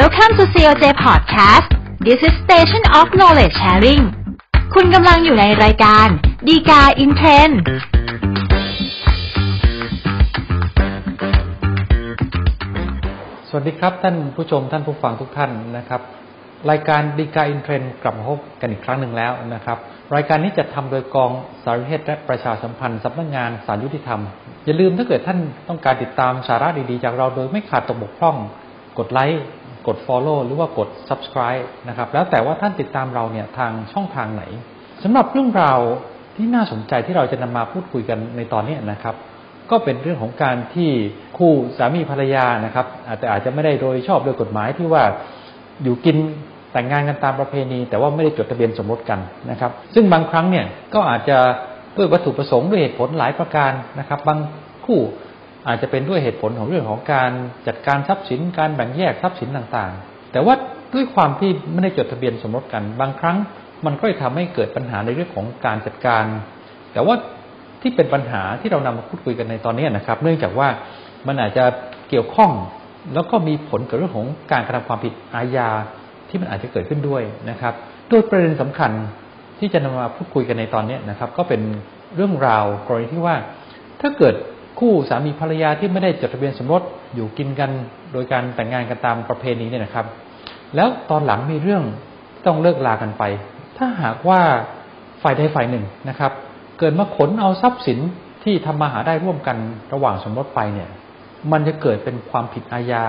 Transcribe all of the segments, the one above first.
Welcome to COJ Podcast This is Station of Knowledge Sharing คุณกำลังอยู่ในรายการดีกาอินเทรนสวัสดีครับท่านผู้ชมท่านผู้ฟังทุกท่านนะครับ รายการดีกาอินเทรนกลับมาพบกันอีกครั้งหนึ่งแล้วนะครับ รายการนี้จะทำโดยกองสารวิเทศและประชาสัมพันธ์สำนักงานสารยุติธรรม อย่าลืมถ้าเกิดท่านต้องการติดตามสาระดีๆ จากเราโดยไม่ขาดตกบกพร่อง กดไลค์ กด Follow หรือว่ากด Subscribe นะครับ แล้วแต่ว่าท่านติดตามเราเนี่ยทางช่องทางไหนสำหรับเรื่องราวที่น่าสนใจที่เราจะนำมาพูดคุยกันในตอนนี้นะครับ ก็เป็นเรื่องของการที่คู่สามีภรรยานะครับอาจแต่อาจจะไม่ได้โดยชอบโดยกฎหมายที่ว่าอยู่กินแต่งงานกันตามประเพณี แต่ว่าไม่ได้จดทะเบียนสมรสกันนะครับ ซึ่งบางครั้งเนี่ยก็อาจจะด้วยวัตถุประสงค์ด้วยเหตุผลหลายประการนะครับ บางคู่ อาจจะเป็นด้วยเหตุผลของเรื่องของการจัดการทรัพย์สินการแบ่งแยกทรัพย์สินต่างๆ แต่ว่าด้วยความที่ไม่ได้จดทะเบียนสมรสกัน บางครั้งมันก็จะทำให้เกิดปัญหาในเรื่องของการจัดการ แต่ว่าที่เป็นปัญหาที่เรานำมาพูดคุยกันในตอนนี้นะครับ เนื่องจากว่ามันอาจจะเกี่ยวข้องแล้วก็มีผลกับเรื่องของการกระทำความผิดอาญาที่มันอาจจะเกิดขึ้นด้วยนะครับ โดยประเด็นสำคัญที่จะนำมาพูดคุยกันในตอนนี้นะครับ ก็เป็นเรื่องราวกรณีที่ว่าถ้าเกิด คู่สามีภรรยาที่ไม่ได้จดทะเบียนสมรสอยู่กินกันโดยการแต่งงานกันตามประเพณีเนี่ยนะครับ แล้วตอนหลังมีเรื่องต้องเลิกลากันไป ถ้าหากว่าฝ่ายใดฝ่ายหนึ่งนะครับ เกิดมาขนเอาทรัพย์สินที่ทำมาหาได้ร่วมกันระหว่างสมรสไปเนี่ย มันจะเกิดเป็นความผิดอาญา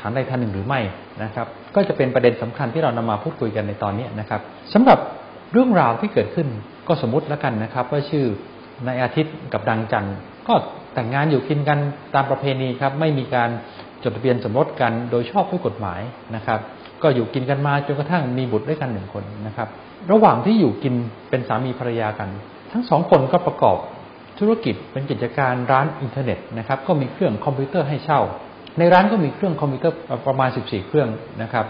ฐานใดฐานหนึ่งหรือไม่นะครับ ก็จะเป็นประเด็นสำคัญที่เรานำมาพูดคุยกันในตอนนี้นะครับสำหรับเรื่องราวที่เกิดขึ้นก็สมมติแล้วกันนะครับ ว่าชื่อนายอาทิตย์กับดังจันทร์ก็ แต่งงานอยู่กินกันตามประเพณีครับ ไม่มีการจดทะเบียนสมรสกันโดยชอบด้วยกฎหมายนะครับ ก็อยู่กินกันมาจนกระทั่งมีบุตรด้วยกันหนึ่งคนนะครับ ระหว่างที่อยู่กินเป็นสามีภรรยากัน ทั้งสองคนก็ประกอบธุรกิจเป็นกิจการร้านอินเทอร์เน็ตนะครับ ก็มีเครื่องคอมพิวเตอร์ให้เช่า ในร้านก็มีเครื่องคอมพิวเตอร์ประมาณ 14 เครื่องนะครับ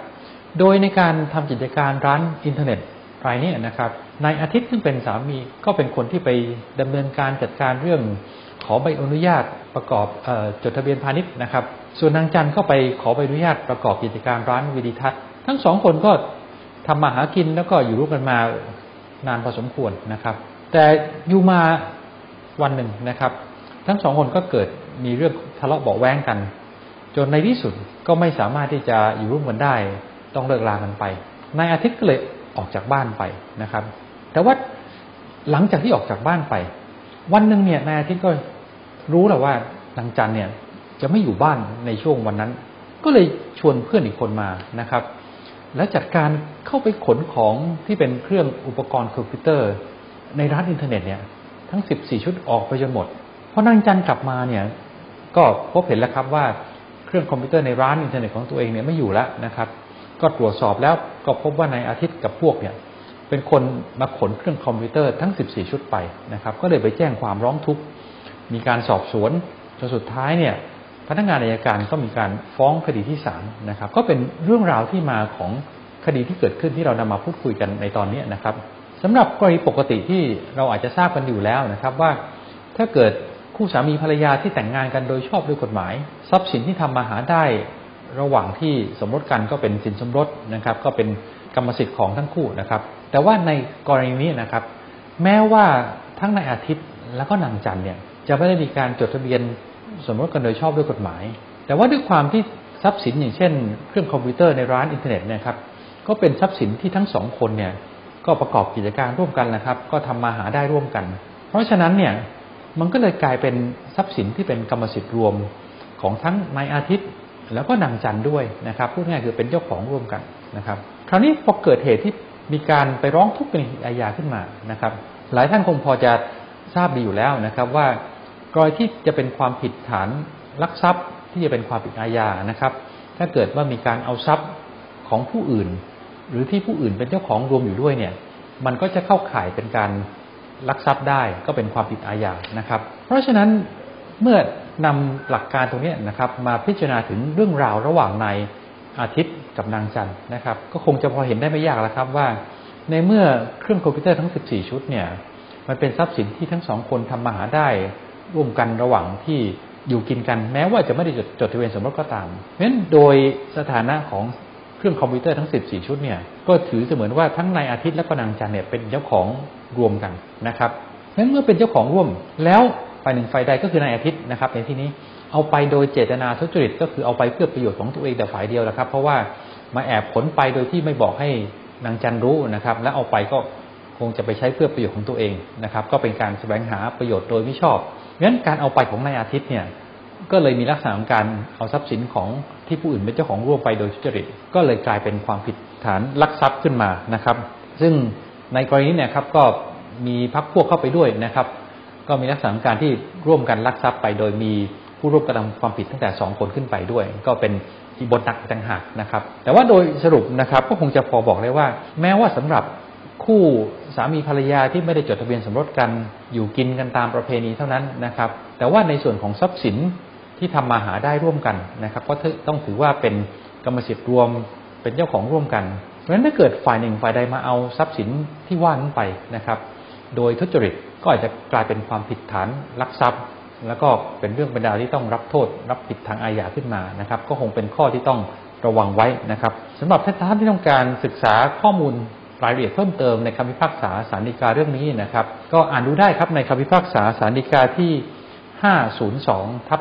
โดยในการทำกิจการร้านอินเทอร์เน็ตรายนี้นะครับนายอาทิตย์ซึ่งเป็นสามีก็เป็นคนที่ไปดำเนินการจัดการเรื่อง ขอใบอนุญาตประกอบจดทะเบียนพาณิชย์นะครับ ส่วนนางจันก็ไปขอใบอนุญาตประกอบกิจการร้านวิดีทัศน์ทั้งสองคนก็ทำมาหากินแล้วก็อยู่ร่วมกันมานานพอสมควรนะครับ แต่อยู่มาวันหนึ่งนะครับ ทั้งสองคนก็เกิดมีเรื่องทะเลาะเบาแว้งกัน จนในที่สุดก็ไม่สามารถที่จะอยู่ร่วมกันได้ ต้องเลิกลากันไปนายอาทิตย์ก็เลยออกจากบ้านไปนะครับ แต่ว่าหลังจากที่ออกจากบ้านไป วันหนึ่งเนี่ยนายอาทิตย์ก็รู้แล้วว่านางจันเนี่ย จะไม่อยู่บ้านในช่วงวันนั้น ก็เลยชวนเพื่อนอีกคนมานะครับ แล้วจัดการเข้าไปขนของที่เป็นเครื่องอุปกรณ์คอมพิวเตอร์ ในร้านอินเทอร์เน็ตเนี่ย ทั้ง 14 ชุดออกไปจนหมดพอนางจันกลับมาเนี่ย ก็พบเห็นแล้วครับว่าเครื่องคอมพิวเตอร์ในร้านอินเทอร์เน็ตของตัวเองเนี่ยไม่อยู่แล้วนะครับ ก็ตรวจสอบแล้วก็พบว่านายอาทิตย์กับพวกเนี่ย เป็นคนมาขนเครื่องคอมพิวเตอร์ทั้ง 14 ชุดไปนะครับ ก็เลยไปแจ้งความร้องทุกข์ มีการสอบสวนจนสุดท้ายเนี่ยพนักงานอายการก็มีการฟ้องคดีที่ศาลนะครับ ก็เป็นเรื่องราวที่มาของคดีที่เกิดขึ้นที่เรานำมาพูดคุยกันในตอนนี้นะครับสำหรับกรณีปกติที่เราอาจจะทราบกันอยู่แล้วนะครับว่าถ้าเกิดคู่สามีภรรยาที่แต่งงานกันโดยชอบด้วยกฎหมาย ทรัพย์สินที่ทำมาหาได้ระหว่างที่สมรสกันก็เป็นสินสมรสนะครับ ก็เป็นกรรมสิทธิ์ของทั้งคู่นะครับ แต่ว่าในกรณีนี้นะครับ แม้ว่าทั้งนายอาทิตย์แล้วก็นางจันเนี่ยจะไม่ได้มีการจดทะเบียนสมรสกันโดยชอบด้วยกฎหมาย แต่ว่าด้วยความที่ทรัพย์สินอย่างเช่น เครื่องคอมพิวเตอร์ในร้านอินเทอร์เน็ตเนี่ยนะครับก็เป็นทรัพย์สินที่ทั้งสองคนเนี่ยก็ประกอบกิจการร่วมกันนะครับ ก็ทำมาหาได้ร่วมกัน เพราะฉะนั้นเนี่ยมันก็เลยกลายเป็นทรัพย์สินที่เป็นกรรมสิทธิ์รวมของทั้งนายอาทิตย์แล้วก็นางจันด้วยนะครับพูดง่ายคือเป็นเจ้าของร่วมกันนะครับ คราวนี้พอเกิดเหตุที่ มีการไปร้องทุกข์เป็นอาญาขึ้นมานะครับ หลายท่านคงพอจะทราบดีอยู่แล้วนะครับ ว่ากรณีที่จะเป็นความผิดฐานลักทรัพย์ที่จะเป็นความผิดอาญานะครับ ถ้าเกิดว่ามีการเอาทรัพย์ของผู้อื่น หรือที่ผู้อื่นเป็นเจ้าของรวมอยู่ด้วยเนี่ย มันก็จะเข้าข่ายเป็นการลักทรัพย์ได้ก็เป็นความผิดอาญานะครับ เพราะฉะนั้นเมื่อนำหลักการตรงนี้นะครับ มาพิจารณาถึงเรื่องราวระหว่างนายอาทิตย์ กับนางจันนะครับ ก็คงจะพอเห็นได้ไม่ยากแล้วครับว่า ในเมื่อเครื่องคอมพิวเตอร์ทั้ง 14 ชุดเนี่ย มันเป็นทรัพย์สินที่ทั้งสองคนทำมาหาได้ร่วมกันระหว่างที่อยู่กินกัน แม้ว่าจะไม่ได้จดจดทะเบียนสมรสก็ตามเพราะฉะนั้นโดยสถานะของเครื่องคอมพิวเตอร์ทั้ง 14 ชุดเนี่ยก็ถือเสมือนว่าทั้งนายอาทิตย์และก็นางจันเนี่ยเป็นเจ้าของรวมกันนะครับเพราะฉะนั้นเมื่อเป็นเจ้าของร่วมแล้วฝ่ายหนึ่งฝ่ายใดก็คือนายอาทิตย์นะครับในที่นี้ เอาไปโดยเจตนาทุจริตก็คือเอาไปเพื่อประโยชน์ของตัวเองแต่ฝ่ายเดียวแหละครับ เพราะว่ามาแอบขนไปโดยที่ไม่บอกให้นางจันรู้นะครับ และเอาไปก็คงจะไปใช้เพื่อประโยชน์ของตัวเองนะครับ ก็เป็นการแสวงหาประโยชน์โดยไม่ชอบงั้นการเอาไปของนายอาทิตย์เนี่ยก็เลยมีลักษณะของการเอาทรัพย์สินของที่ผู้อื่นเป็นเจ้าของร่วมไปโดยทุจริต ก็เลยกลายเป็นความผิดฐานลักทรัพย์ขึ้นมานะครับ ซึ่งในกรณีนี้เนี่ยครับก็มีพักพวกเข้าไปด้วยนะครับ ก็มีลักษณะของการที่ร่วมกันลักทรัพย์ไปโดยมี ผู้ร่วมกระทำความผิดตั้งแต่สองคนขึ้นไปด้วย ก็เป็นอีบทหนักต่างหากนะครับ แต่ว่าโดยสรุปนะครับก็คงจะพอบอกได้ว่า แม้ว่าสำหรับคู่สามีภรรยาที่ไม่ได้จดทะเบียนสมรสกันอยู่กินกันตามประเพณีเท่านั้นนะครับ แต่ว่าในส่วนของทรัพย์สินที่ทำมาหาได้ร่วมกันนะครับก็ต้องถือว่าเป็นกรรมสิทธิ์รวมเป็นเจ้าของร่วมกันเพราะฉะนั้นถ้าเกิดฝ่ายหนึ่งฝ่ายใดมาเอาทรัพย์สินที่ว่านั้นไปนะครับ โดยทุจริตก็อาจจะกลายเป็นความผิดฐานลักทรัพย์ แล้วก็เป็นเรื่องเป็นราวที่ต้องรับโทษ รับผิดทางอาญาขึ้นมานะครับ ก็คงเป็นข้อที่ต้องระวังไว้นะครับสำหรับท่านที่ต้องการศึกษาข้อมูลรายละเอียดเพิ่มเติมในคำพิพากษาสารดีกาเรื่องนี้นะครับ ก็อ่านดูได้ครับในคำพิพากษาสารดีกาที่ 502ทับ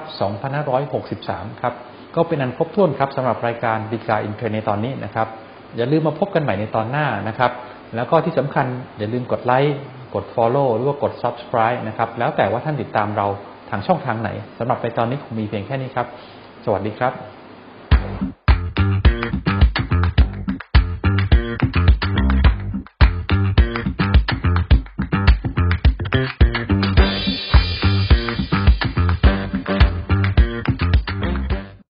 2563 ครับก็เป็นอันครบถ้วนครับสำหรับรายการดีกาอินเทอรนในตอนนี้นะครับ อย่าลืมมาพบกันใหม่ในตอนหน้านะครับ แล้วก็ที่สำคัญอย่าลืมกดไลค์กด Follow หรือว่ากด Subscribe นะครับแล้วแต่ว่าท่านติดตามเรา ทางช่องทางไหนสำหรับในตอนนี้คงมีเพียงแค่นี้ครับ สวัสดีครับ